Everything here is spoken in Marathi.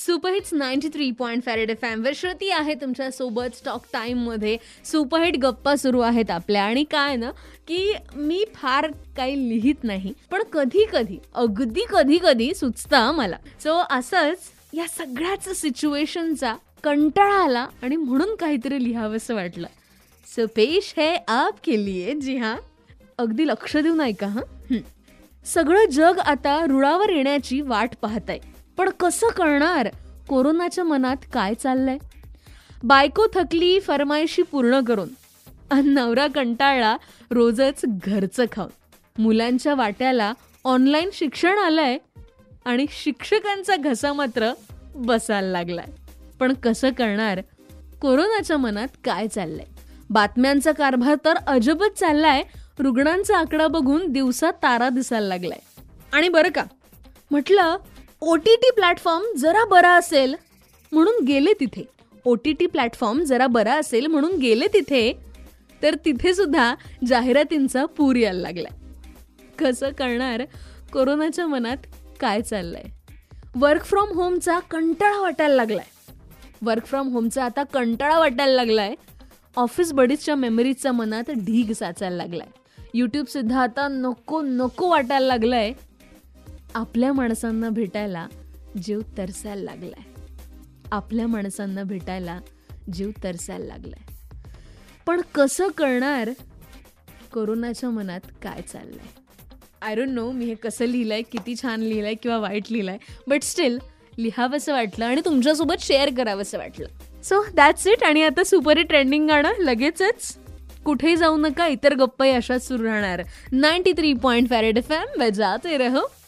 Superhits ninety three point farad F एमवर श्रुती आहे तुमच्यासोबत स्टॉक टाईममध्ये सुपरहिट गप्पा सुरू आहेत आपल्या. आणि काय ना की मी फार काही लिहित नाही पण कधी कधी अगदी कधी कधी सुचतं मला. सो असंच या सगळ्याच सिच्युएशनचा कंटाळा आला आणि म्हणून काहीतरी लिहावंसं वाटलं. सो पेश है आपके लिए. जी हां. अगदी लक्ष देऊन ऐका हां. सगळं जग आता रुळावर येण्याची वाट पाहत आहे पण कसं कळणार कोरोनाच्या मनात काय चाललंय? बायको थकली फरमायशी पूर्ण करून. नवरा कंटाळला रोजच घरचं खाऊन. मुलांच्या वाट्याला ऑनलाईन शिक्षण आलंय आणि शिक्षकांचा घसा मात्र बसायला लागलाय. पण कसं करणार? कोरोनाच्या मनात काय चाललंय? बातम्यांचा कारभार तर अजबच चाललाय. रुग्णांचा आकडा बघून दिवसात तारा दिसायला लागलाय. आणि बरं का म्हटलं ओ टी टी प्लॅटफॉर्म जरा बरा असेल म्हणून गेले तिथे. ओ टी टी प्लॅटफॉर्म जरा बरा असेल म्हणून गेले तिथे तर तिथे सुद्धा जाहिरातींचा पूर यायला लागलाय. कसं कळणार कोरोनाच्या मनात काय चाललंय? वर्क फ्रॉम होमचा कंटाळा वाटायला लागलाय. वर्क फ्रॉम होमचा आता कंटाळा वाटायला लागलाय. ऑफिस बडीजच्या मेमरीजच्या मनात ढीग साचायला लागलाय. यूट्यूबसुद्धा आता नको नको वाटायला लागलाय. आपल्या माणसांना भेटायला जीव तरसायला लागलाय. आपल्या माणसांना भेटायला जीव तरसायला लागलाय. पण कसं कळणार कोरोनाच्या मनात काय चाललंय? आय डोंट नो मी हे कसं लिहिलंय किती छान लिहिलंय किंवा वाईट लिहिलंय बट स्टील लिहावंसं वाटलं आणि तुमच्यासोबत शेअर करावंसं वाटलं. सो दॅट्स इट आणि आता सुपर हिट ट्रेंडिंग गाणं लगेचच. कुठेही जाऊ नका इतर गप्पाही अशाच सुरू राहणार. Ninety three point farad F M बजाते रहो.